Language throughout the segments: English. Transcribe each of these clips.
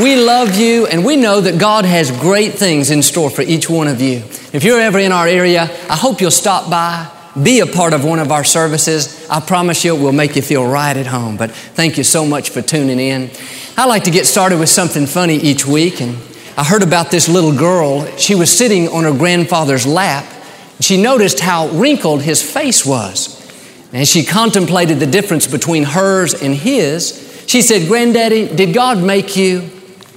We love you and we know that God has great things in store for each one of you. If you're ever in our area, I hope you'll stop by, be a part of one of our services. I promise you we'll make you feel right at home. But thank you so much for tuning in. I like to get started with something funny each week and I heard about this little girl. She was sitting on her grandfather's lap. and She noticed how wrinkled his face was. And she contemplated the difference between hers and his, she said, Granddaddy, did God make you?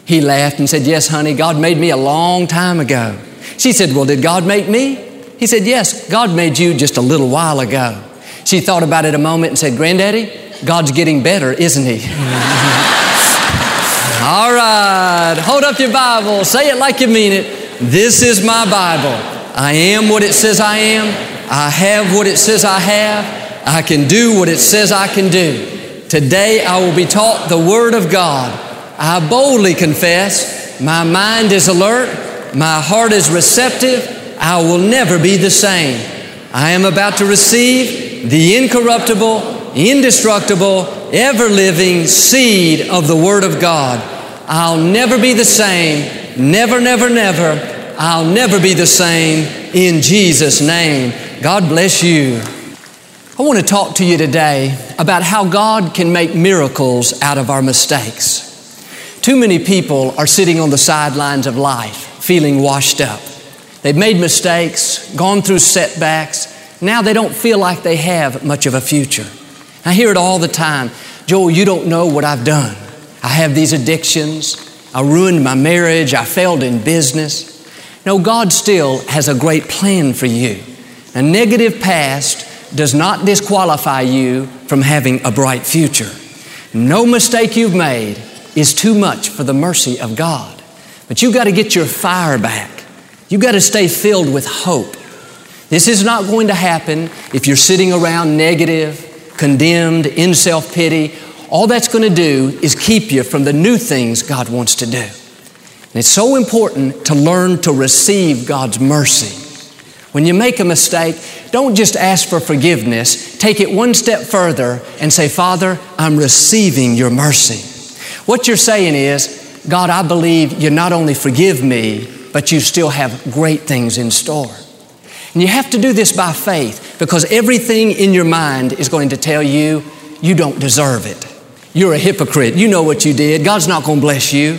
He laughed and said, Yes, honey, God made me a long time ago. She said, Well, did God make me? He said, Yes, God made you just a little while ago. She thought about it a moment and said, Granddaddy, God's getting better, isn't he? All right, hold up your Bible, say it like you mean it. This is my Bible. I am what it says I am. I have what it says I have. I can do what it says I can do. Today I will be taught the Word of God. I boldly confess, my mind is alert, my heart is receptive, I will never be the same. I am about to receive the incorruptible, indestructible, ever living seed of the Word of God. I'll never be the same, never, never, never. I'll never be the same in Jesus' name. God bless you. I want to talk to you today about how God can make miracles out of our mistakes. Too many people are sitting on the sidelines of life feeling washed up. They've made mistakes, gone through setbacks. Now they don't feel like they have much of a future. I hear it all the time Joel, you don't know what I've done. I have these addictions. I ruined my marriage. I failed in business. No, God still has a great plan for you. A negative past does not disqualify you from having a bright future. No mistake you've made is too much for the mercy of God. But you've got to get your fire back. You've got to stay filled with hope. This is not going to happen if you're sitting around negative, condemned, in self pity. All that's going to do is keep you from the new things God wants to do. And it's so important to learn to receive God's mercy. When you make a mistake, don't just ask for forgiveness. Take it one step further and say, Father, I'm receiving your mercy. What you're saying is, God, I believe you not only forgive me, but you still have great things in store. And you have to do this by faith because everything in your mind is going to tell you you don't deserve it. You're a hypocrite. You know what you did. God's not going to bless you.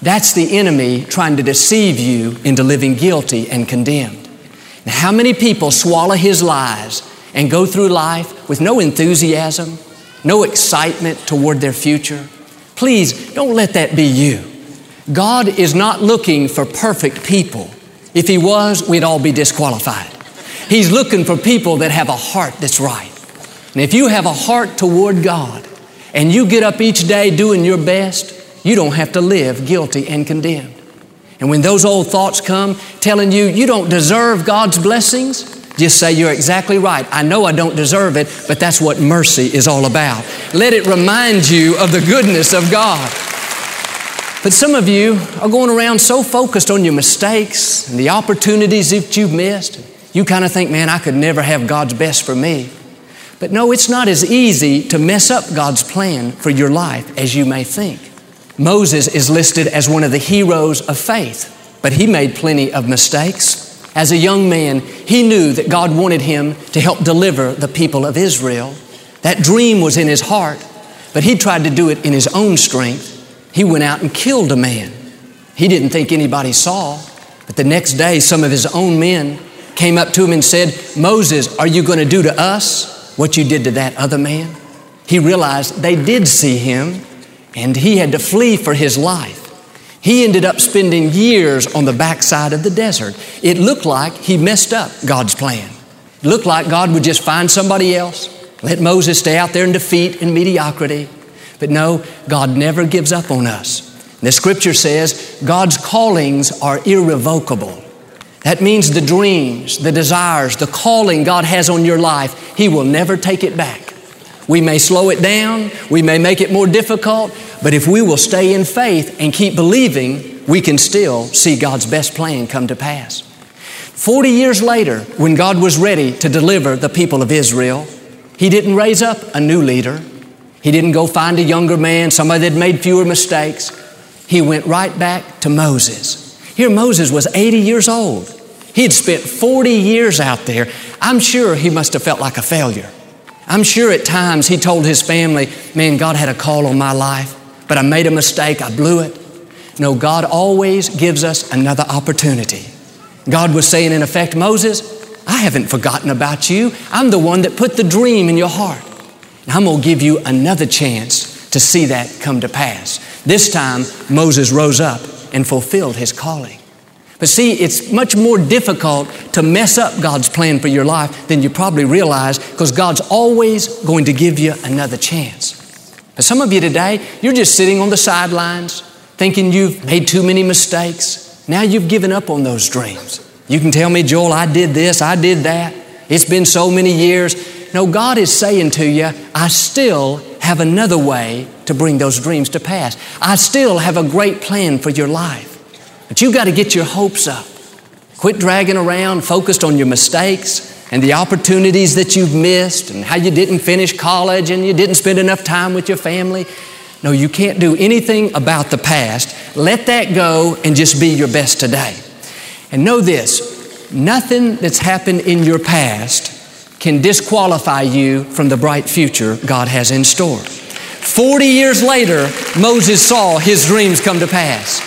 That's the enemy trying to deceive you into living guilty and condemned. Now, how many people swallow his lies and go through life with no enthusiasm, no excitement toward their future? Please don't let that be you. God is not looking for perfect people. If He was, we'd all be disqualified. He's looking for people that have a heart that's right. And if you have a heart toward God and you get up each day doing your best, you don't have to live guilty and condemned. And when those old thoughts come telling you you don't deserve God's blessings, just say you're exactly right. I know I don't deserve it, but that's what mercy is all about. Let it remind you of the goodness of God. But some of you are going around so focused on your mistakes and the opportunities that you've missed. You kind of think, man, I could never have God's best for me. But no, it's not as easy to mess up God's plan for your life as you may think. Moses is listed as one of the heroes of faith, but he made plenty of mistakes. As a young man, he knew that God wanted him to help deliver the people of Israel. That dream was in his heart, but he tried to do it in his own strength. He went out and killed a man. He didn't think anybody saw, but the next day, some of his own men came up to him and said, Moses, are you going to do to us what you did to that other man? He realized they did see him, and he had to flee for his life. He ended up spending years on the backside of the desert. It looked like he messed up God's plan. It looked like God would just find somebody else, let Moses stay out there in defeat and mediocrity. But no, God never gives up on us. The scripture says God's callings are irrevocable. That means the dreams, the desires, the calling God has on your life, He will never take it back. We may slow it down, we may make it more difficult, but if we will stay in faith and keep believing, we can still see God's best plan come to pass. Forty years later, when God was ready to deliver the people of Israel, He didn't raise up a new leader. He didn't go find a younger man, somebody that made fewer mistakes. He went right back to Moses. Here, Moses was 80 years old. He had spent 40 years out there. I'm sure he must have felt like a failure. I'm sure at times he told his family, Man, God had a call on my life, but I made a mistake, I blew it. No, God always gives us another opportunity. God was saying, in effect, Moses, I haven't forgotten about you. I'm the one that put the dream in your heart. And I'm going to give you another chance to see that come to pass. This time, Moses rose up and fulfilled his calling. But see, it's much more difficult to mess up God's plan for your life than you probably realize because God's always going to give you another chance. But some of you today, you're just sitting on the sidelines thinking you've made too many mistakes. Now you've given up on those dreams. You can tell me, Joel, I did this, I did that. It's been so many years. No, God is saying to you, I still have another way to bring those dreams to pass. I still have a great plan for your life. But you've got to get your hopes up. Quit dragging around, focused on your mistakes and the opportunities that you've missed and how you didn't finish college and you didn't spend enough time with your family. No, you can't do anything about the past. Let that go and just be your best today. And know this nothing that's happened in your past can disqualify you from the bright future God has in store. 40 years later, Moses saw his dreams come to pass.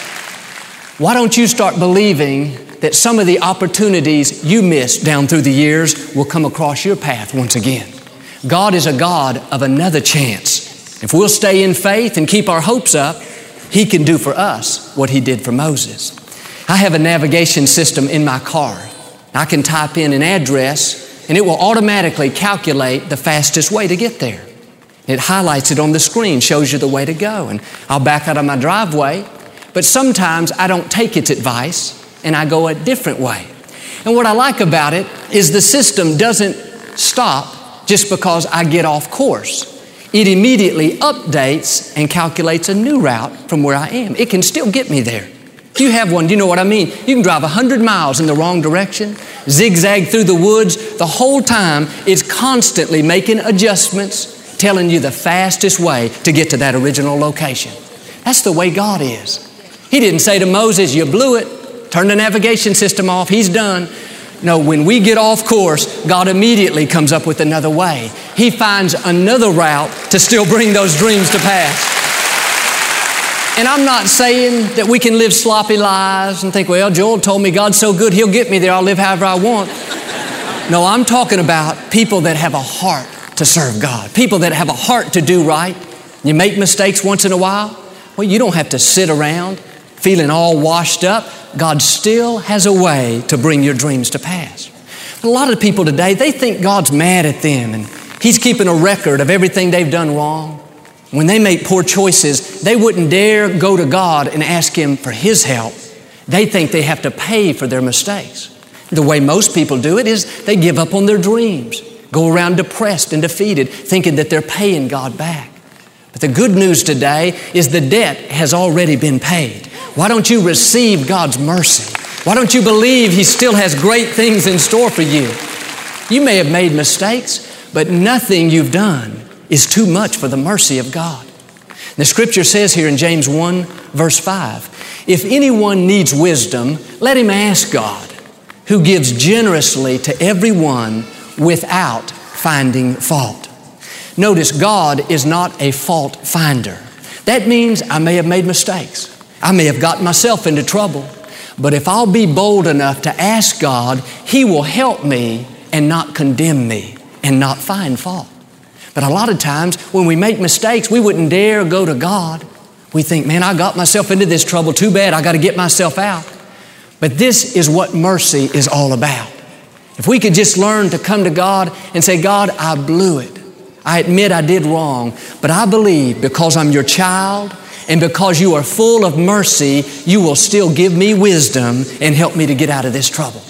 Why don't you start believing that some of the opportunities you missed down through the years will come across your path once again? God is a God of another chance. If we'll stay in faith and keep our hopes up, He can do for us what He did for Moses. I have a navigation system in my car. I can type in an address and it will automatically calculate the fastest way to get there. It highlights it on the screen, shows you the way to go. And I'll back out of my driveway, but sometimes I don't take its advice and I go a different way. And what I like about it is the system doesn't stop just because I get off course it immediately updates and calculates a new route from where I am. It can still get me there. If you have one, do you know what I mean. You can drive 100 miles in the wrong direction, zigzag through the woods. The whole time, it's constantly making adjustments, telling you the fastest way to get to that original location. That's the way God is. He didn't say to Moses, You blew it, turn the navigation system off, he's done. No, when we get off course, God immediately comes up with another way. He finds another route to still bring those dreams to pass. And I'm not saying that we can live sloppy lives and think, well, Joel told me God's so good, He'll get me there, I'll live however I want. No, I'm talking about people that have a heart to serve God, people that have a heart to do right. You make mistakes once in a while, well, you don't have to sit around feeling all washed up. God still has a way to bring your dreams to pass. A lot of people today, they think God's mad at them and He's keeping a record of everything they've done wrong. When they make poor choices, they wouldn't dare go to God and ask Him for His help. They think they have to pay for their mistakes. The way most people do it is they give up on their dreams, go around depressed and defeated, thinking that they're paying God back. But the good news today is the debt has already been paid. Why don't you receive God's mercy? Why don't you believe He still has great things in store for you? You may have made mistakes, but nothing you've done is too much for the mercy of God. The scripture says here in James 1, verse 5 If anyone needs wisdom, let him ask God, who gives generously to everyone without finding fault. Notice God is not a fault finder. That means I may have made mistakes. I may have gotten myself into trouble. But if I'll be bold enough to ask God, He will help me and not condemn me and not find fault. But a lot of times when we make mistakes, we wouldn't dare go to God. We think, man, I got myself into this trouble. Too bad. I got to get myself out. But this is what mercy is all about. If we could just learn to come to God and say, God, I blew it. I admit I did wrong, but I believe because I'm your child And because you are full of mercy, you will still give me wisdom and help me to get out of this trouble.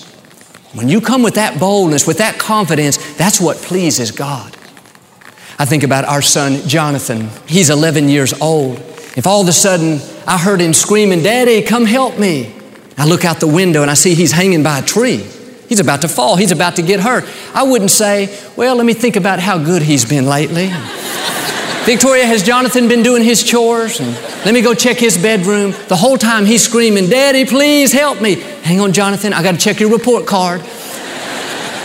When you come with that boldness, with that confidence, that's what pleases God. I think about our son Jonathan. He's 11 years old. If all of a sudden I heard him screaming, Daddy, come help me. I look out the window and I see he's hanging by a tree. He's about to fall. He's about to get hurt. I wouldn't say, Well, let me think about how good he's been lately. Victoria, has Jonathan been doing his chores? And let me go check his bedroom. The whole time he's screaming, Daddy, please help me. Hang on, Jonathan, I got to check your report card.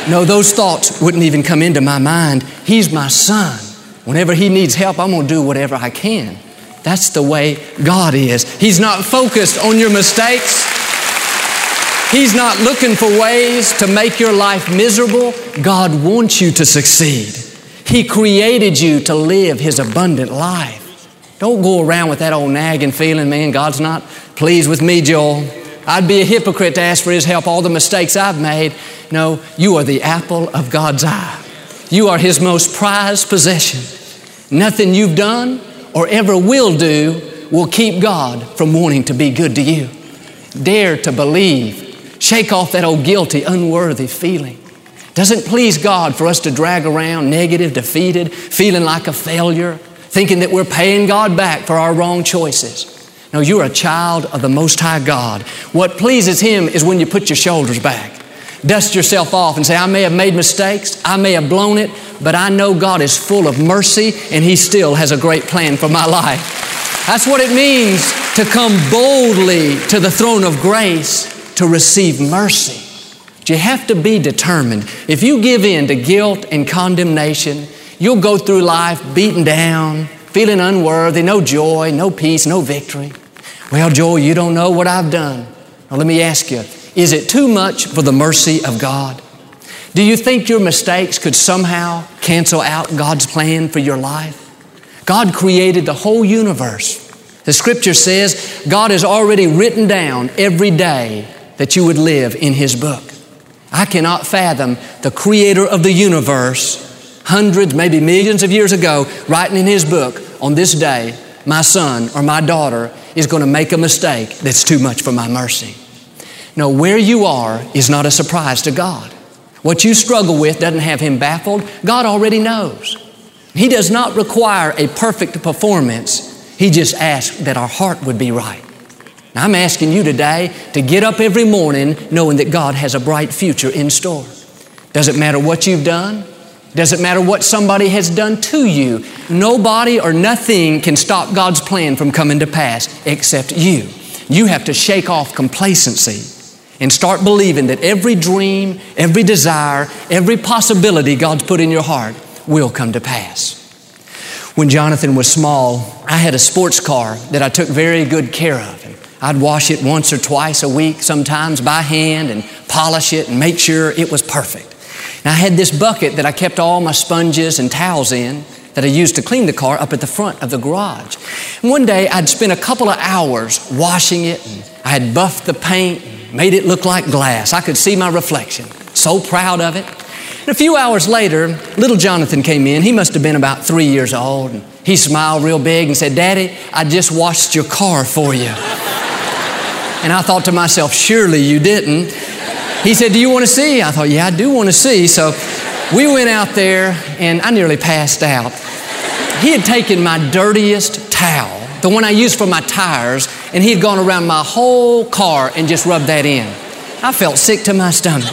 No, those thoughts wouldn't even come into my mind. He's my son. Whenever he needs help, I'm going to do whatever I can. That's the way God is. He's not focused on your mistakes. He's not looking for ways to make your life miserable. God wants you to succeed. He created you to live His abundant life. Don't go around with that old nagging feeling, man, God's not pleased with me, Joel. I'd be a hypocrite to ask for His help, all the mistakes I've made. No, you are the apple of God's eye. You are His most prized possession. Nothing you've done or ever will do will keep God from wanting to be good to you. Dare to believe. Shake off that old guilty, unworthy feeling. Doesn't please God for us to drag around negative, defeated, feeling like a failure, thinking that we're paying God back for our wrong choices. No, you're a child of the Most High God. What pleases Him is when you put your shoulders back. Dust yourself off and say, I may have made mistakes, I may have blown it, but I know God is full of mercy and He still has a great plan for my life. That's what it means to come boldly to the throne of grace to receive mercy. You have to be determined. If you give in to guilt and condemnation, you'll go through life beaten down, feeling unworthy, no joy, no peace, no victory. Well, Joel, you don't know what I've done. Now, let me ask you is it too much for the mercy of God? Do you think your mistakes could somehow cancel out God's plan for your life? God created the whole universe. The scripture says God has already written down every day that you would live in His book. I cannot fathom the creator of the universe, hundreds, maybe millions of years ago, writing in His book, on this day, my son or my daughter is going to make a mistake that's too much for my mercy. No, where you are is not a surprise to God. What you struggle with doesn't have Him baffled. God already knows. He does not require a perfect performance. He just asks that our heart would be right. Now, I'm asking you today to get up every morning knowing that God has a bright future in store. Doesn't matter what you've done. Doesn't matter what somebody has done to you. Nobody or nothing can stop God's plan from coming to pass except you. You have to shake off complacency and start believing that every dream, every desire, every possibility God's put in your heart will come to pass. When Jonathan was small, I had a sports car that I took very good care of. I'd wash it once or twice a week, sometimes by hand, and polish it and make sure it was perfect. And I had this bucket that I kept all my sponges and towels in that I used to clean the car up at the front of the garage. And one day I'd spent a couple of hours washing it, and I had buffed the paint, made it look like glass. I could see my reflection. So proud of it. And a few hours later, little Jonathan came in. He must have been about three years old. And he smiled real big and said, Daddy, I just washed your car for you. And I thought to myself, surely you didn't. He said, Do you want to see? I thought, Yeah, I do want to see. So we went out there and I nearly passed out. He had taken my dirtiest towel the one I used for my tires, and he had gone around my whole car and just rubbed that in. I felt sick to my stomach.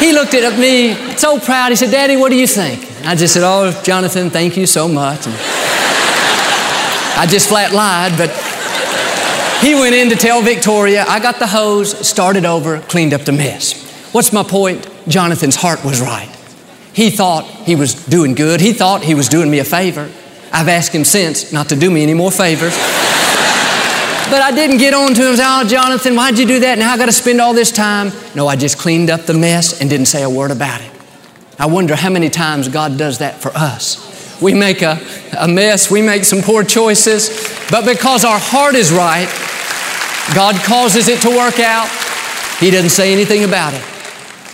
He looked at me so proud. He said, Daddy, what do you think? I just said, Oh, Jonathan, thank you so much. And I just flat lied, but he went in to tell Victoria, I got the hose, started over, cleaned up the mess. What's my point? Jonathan's heart was right. He thought he was doing good. He thought he was doing me a favor. I've asked him since not to do me any more favors. but I didn't get on to him and say, Oh, Jonathan, why'd you do that? Now I got to spend all this time. No, I just cleaned up the mess and didn't say a word about it. I wonder how many times God does that for us. We make a, a mess, we make some poor choices, but because our heart is right, God causes it to work out. He doesn't say anything about it.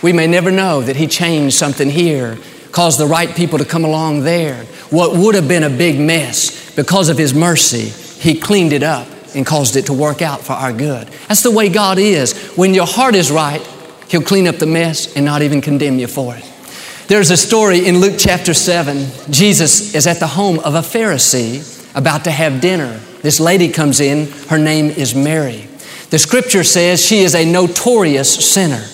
We may never know that He changed something here, caused the right people to come along there, what would have been a big mess, because of His mercy, He cleaned it up and caused it to work out for our good. That's the way God is. When your heart is right, He'll clean up the mess and not even condemn you for it. There's a story in Luke chapter 7. Jesus is at the home of a Pharisee about to have dinner. This lady comes in, her name is Mary. The scripture says she is a notorious sinner.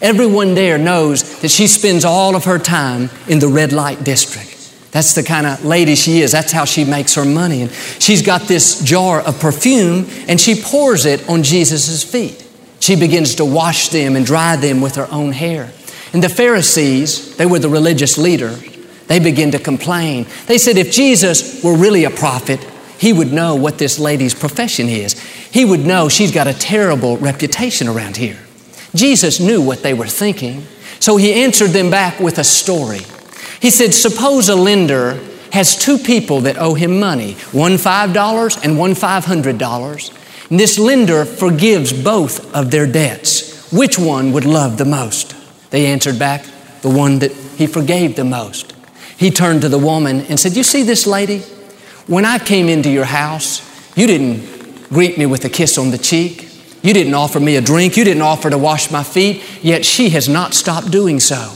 Everyone there knows that she spends all of her time in the red light district. That's the kind of lady she is. That's how she makes her money. And she's got this jar of perfume and she pours it on Jesus' feet. She begins to wash them and dry them with her own hair. And the Pharisees, they were the religious leader, they begin to complain. They said if Jesus were really a prophet, he would know what this lady's profession is. He would know she's got a terrible reputation around here. Jesus knew what they were thinking, so he answered them back with a story. He said, Suppose a lender has two people that owe him money, one $5 and one $500. And this lender forgives both of their debts. Which one would love the most? They answered back, The one that he forgave the most. He turned to the woman and said, You see this lady? When I came into your house, you didn't greet me with a kiss on the cheek. You didn't offer me a drink. You didn't offer to wash my feet. Yet she has not stopped doing so.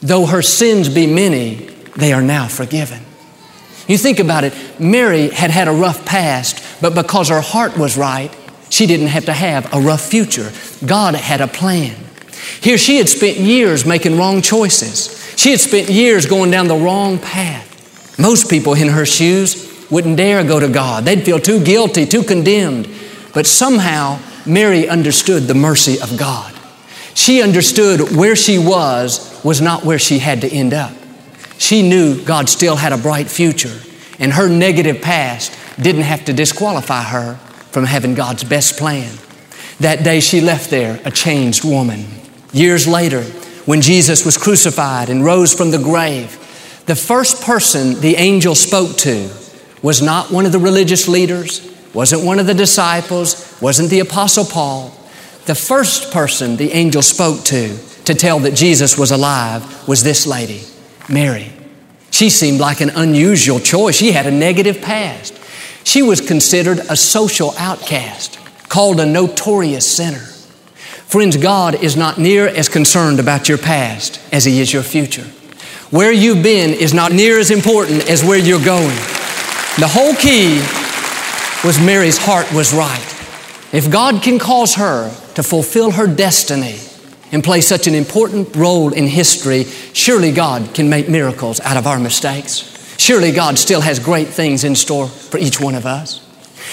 Though her sins be many, they are now forgiven. You think about it, Mary had had a rough past, but because her heart was right, she didn't have to have a rough future. God had a plan. Here she had spent years making wrong choices. She had spent years going down the wrong path. Most people in her shoes wouldn't dare go to God. They'd feel too guilty, too condemned. But somehow, Mary understood the mercy of God. She understood where she was was not where she had to end up. She knew God still had a bright future, and her negative past didn't have to disqualify her from having God's best plan. That day she left there a changed woman. Years later, when Jesus was crucified and rose from the grave, the first person the angel spoke to was not one of the religious leaders, wasn't one of the disciples, wasn't the Apostle Paul. The first person the angel spoke to to tell that Jesus was alive was this lady, Mary. She seemed like an unusual choice. She had a negative past. She was considered a social outcast, called a notorious sinner. Friends, God is not near as concerned about your past as He is your future. Where you've been is not near as important as where you're going. The whole key was Mary's heart was right. If God can cause her to fulfill her destiny and play such an important role in history, surely God can make miracles out of our mistakes. Surely God still has great things in store for each one of us.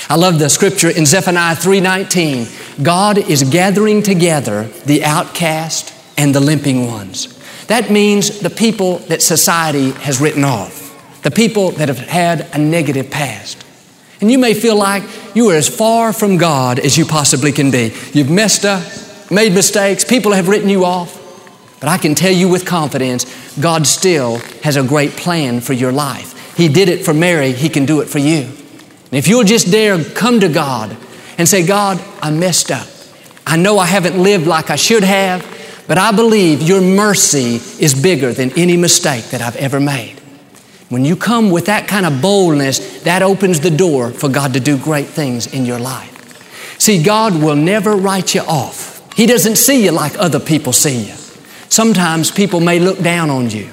I love the scripture in Zephaniah 3:19. God is gathering together the outcast and the limping ones. That means the people that society has written off, the people that have had a negative past. And you may feel like you are as far from God as you possibly can be. You've messed up, made mistakes, people have written you off. But I can tell you with confidence, God still has a great plan for your life. He did it for Mary, He can do it for you. And if you'll just dare come to God and say, God, I messed up. I know I haven't lived like I should have, but I believe your mercy is bigger than any mistake that I've ever made. When you come with that kind of boldness, that opens the door for God to do great things in your life. See, God will never write you off. He doesn't see you like other people see you. Sometimes people may look down on you,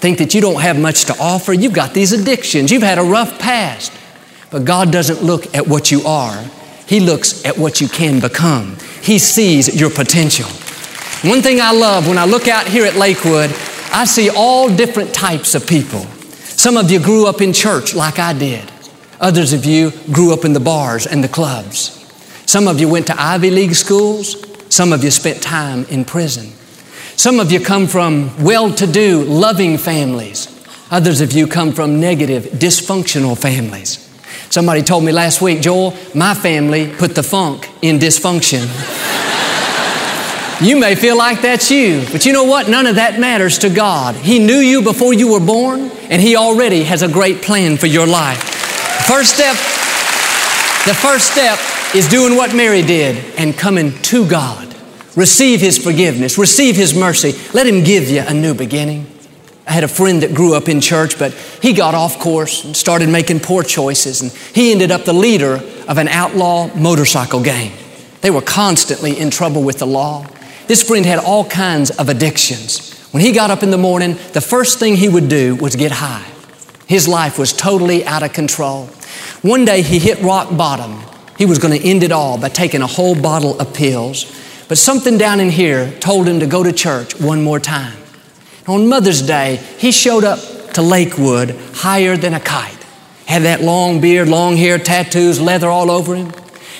think that you don't have much to offer. You've got these addictions. You've had a rough past. But God doesn't look at what you are. He looks at what you can become. He sees your potential. One thing I love when I look out here at Lakewood, I see all different types of people. Some of you grew up in church like I did. Others of you grew up in the bars and the clubs. Some of you went to Ivy League schools. Some of you spent time in prison. Some of you come from well to do, loving families. Others of you come from negative, dysfunctional families. Somebody told me last week, Joel, my family put the funk in dysfunction. you may feel like that's you, but you know what? None of that matters to God. He knew you before you were born, and He already has a great plan for your life. First step, the first step is doing what Mary did and coming to God. Receive His forgiveness, receive His mercy. Let Him give you a new beginning. I had a friend that grew up in church, but he got off course and started making poor choices, and he ended up the leader of an outlaw motorcycle gang. They were constantly in trouble with the law. This friend had all kinds of addictions. When he got up in the morning, the first thing he would do was get high. His life was totally out of control. One day he hit rock bottom. He was going to end it all by taking a whole bottle of pills. But something down in here told him to go to church one more time. On Mother's Day, he showed up to Lakewood higher than a kite. Had that long beard, long hair, tattoos, leather all over him.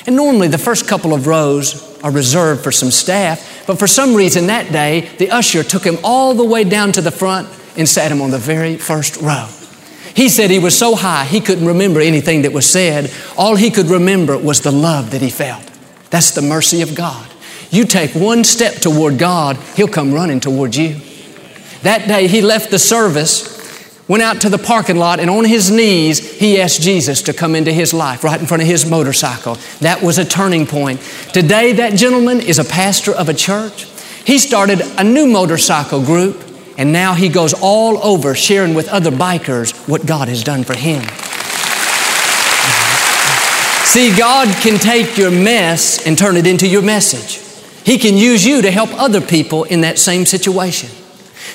And normally the first couple of rows are reserved for some staff, but for some reason that day, the usher took him all the way down to the front and sat him on the very first row. He said he was so high he couldn't remember anything that was said. All he could remember was the love that he felt. That's the mercy of God. You take one step toward God, He'll come running towards you. That day he left the service, went out to the parking lot, and on his knees he asked Jesus to come into his life right in front of his motorcycle. That was a turning point. Today, that gentleman is a pastor of a church. He started a new motorcycle group, and now he goes all over sharing with other bikers what God has done for him. See, God can take your mess and turn it into your message. He can use you to help other people in that same situation.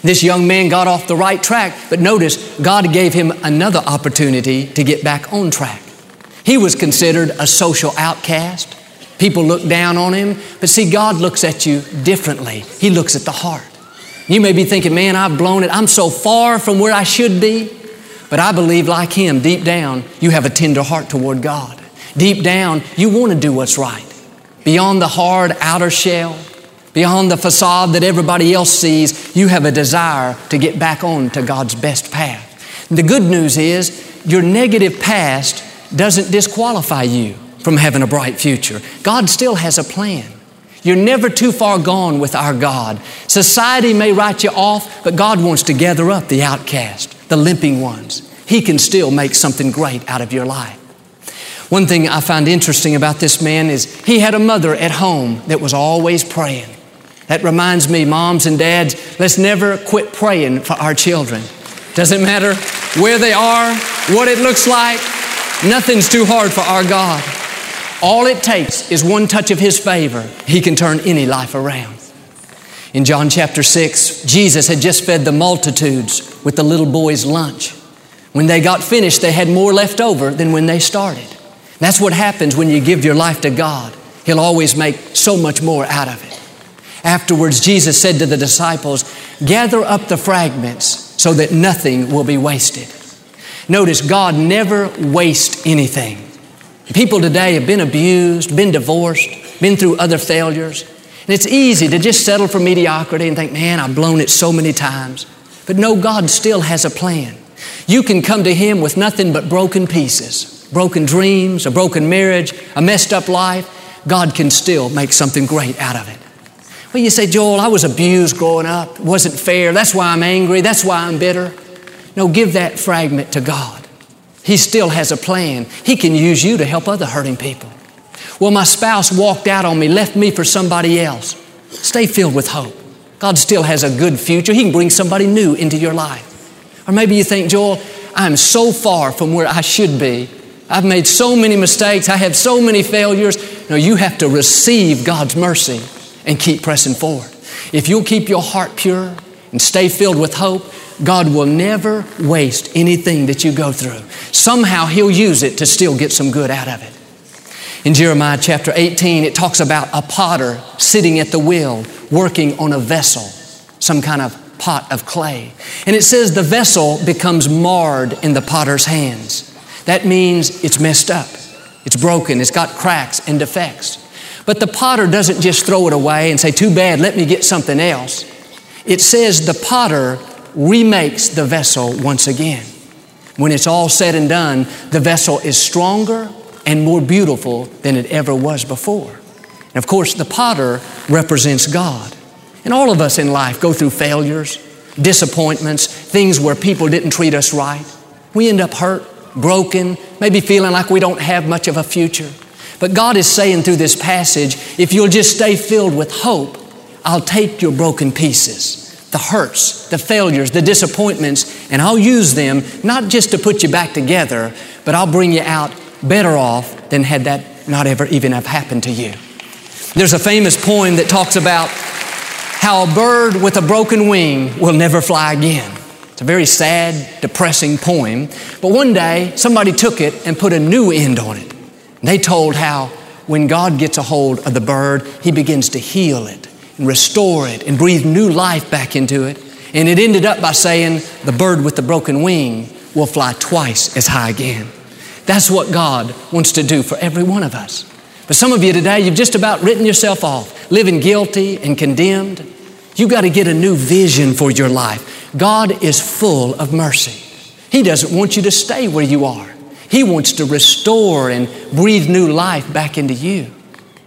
This young man got off the right track, but notice God gave him another opportunity to get back on track. He was considered a social outcast. People looked down on him, but see, God looks at you differently. He looks at the heart. You may be thinking, man, I've blown it. I'm so far from where I should be. But I believe, like him, deep down, you have a tender heart toward God. Deep down, you want to do what's right. Beyond the hard outer shell, beyond the facade that everybody else sees, you have a desire to get back on to God's best path. The good news is your negative past doesn't disqualify you from having a bright future. God still has a plan. You're never too far gone with our God. Society may write you off, but God wants to gather up the outcast, the limping ones. He can still make something great out of your life. One thing I find interesting about this man is he had a mother at home that was always praying. That reminds me, moms and dads, let's never quit praying for our children. Doesn't matter where they are, what it looks like, nothing's too hard for our God. All it takes is one touch of His favor. He can turn any life around. In John chapter 6, Jesus had just fed the multitudes with the little boy's lunch. When they got finished, they had more left over than when they started. That's what happens when you give your life to God. He'll always make so much more out of it. Afterwards, Jesus said to the disciples, Gather up the fragments so that nothing will be wasted. Notice, God never wastes anything. People today have been abused, been divorced, been through other failures. And it's easy to just settle for mediocrity and think, man, I've blown it so many times. But no, God still has a plan. You can come to Him with nothing but broken pieces, broken dreams, a broken marriage, a messed up life. God can still make something great out of it. You say, Joel, I was abused growing up. It wasn't fair. That's why I'm angry. That's why I'm bitter. No, give that fragment to God. He still has a plan. He can use you to help other hurting people. Well, my spouse walked out on me, left me for somebody else. Stay filled with hope. God still has a good future. He can bring somebody new into your life. Or maybe you think, Joel, I'm so far from where I should be. I've made so many mistakes. I have so many failures. No, you have to receive God's mercy and keep pressing forward. If you'll keep your heart pure and stay filled with hope, God will never waste anything that you go through. Somehow He'll use it to still get some good out of it. In Jeremiah chapter 18, it talks about a potter sitting at the wheel, working on a vessel, some kind of pot of clay. And it says the vessel becomes marred in the potter's hands. That means it's messed up, it's broken, it's got cracks and defects. But the potter doesn't just throw it away and say, too bad, let me get something else. It says the potter remakes the vessel once again. When it's all said and done, the vessel is stronger and more beautiful than it ever was before. And of course, the potter represents God. And all of us in life go through failures, disappointments, things where people didn't treat us right. We end up hurt, broken, maybe feeling like we don't have much of a future. But God is saying through this passage if you'll just stay filled with hope, I'll take your broken pieces. the hurts, the failures, the disappointments, and I'll use them not just to put you back together, but I'll bring you out better off than had that not ever even have happened to you. There's a famous poem that talks about how a bird with a broken wing will never fly again. It's a very sad, depressing poem. But one day, somebody took it and put a new end on it. They told how when God gets a hold of the bird, He begins to heal it and restore it and breathe new life back into it. And it ended up by saying, the bird with the broken wing will fly twice as high again. That's what God wants to do for every one of us. But some of you today, you've just about written yourself off, living guilty and condemned. You've got to get a new vision for your life. God is full of mercy. He doesn't want you to stay where you are. He wants to restore and breathe new life back into you.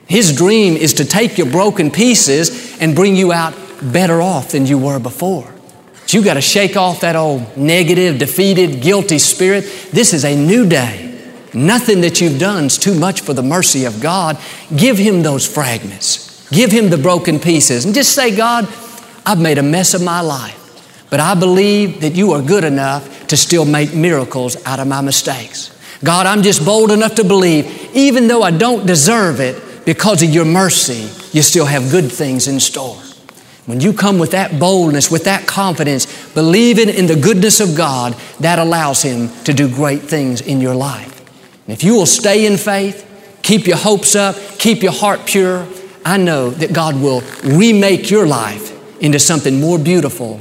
His dream is to take your broken pieces and bring you out better off than you were before. But you got to shake off that old negative, defeated, guilty spirit. This is a new day. Nothing that you've done is too much for the mercy of God. Give Him those fragments. Give Him the broken pieces and just say, God, I've made a mess of my life, but I believe that you are good enough to still make miracles out of my mistakes. God, I'm just bold enough to believe, even though I don't deserve it, because of your mercy, you still have good things in store. When you come with that boldness, with that confidence, believing in the goodness of God, that allows Him to do great things in your life. And if you will stay in faith, keep your hopes up, keep your heart pure, I know that God will remake your life into something more beautiful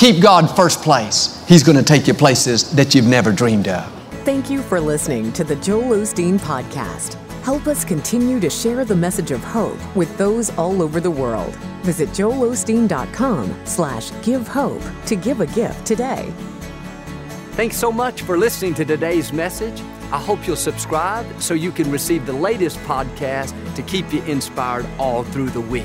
Keep God first place. He's going to take you places that you've never dreamed of. Thank you for listening to the Joel Osteen Podcast. Help us continue to share the message of hope with those all over the world. Visit joelosteen.com slash give hope to give a gift today. Thanks so much for listening to today's message. I hope you'll subscribe so you can receive the latest podcast to keep you inspired all through the week.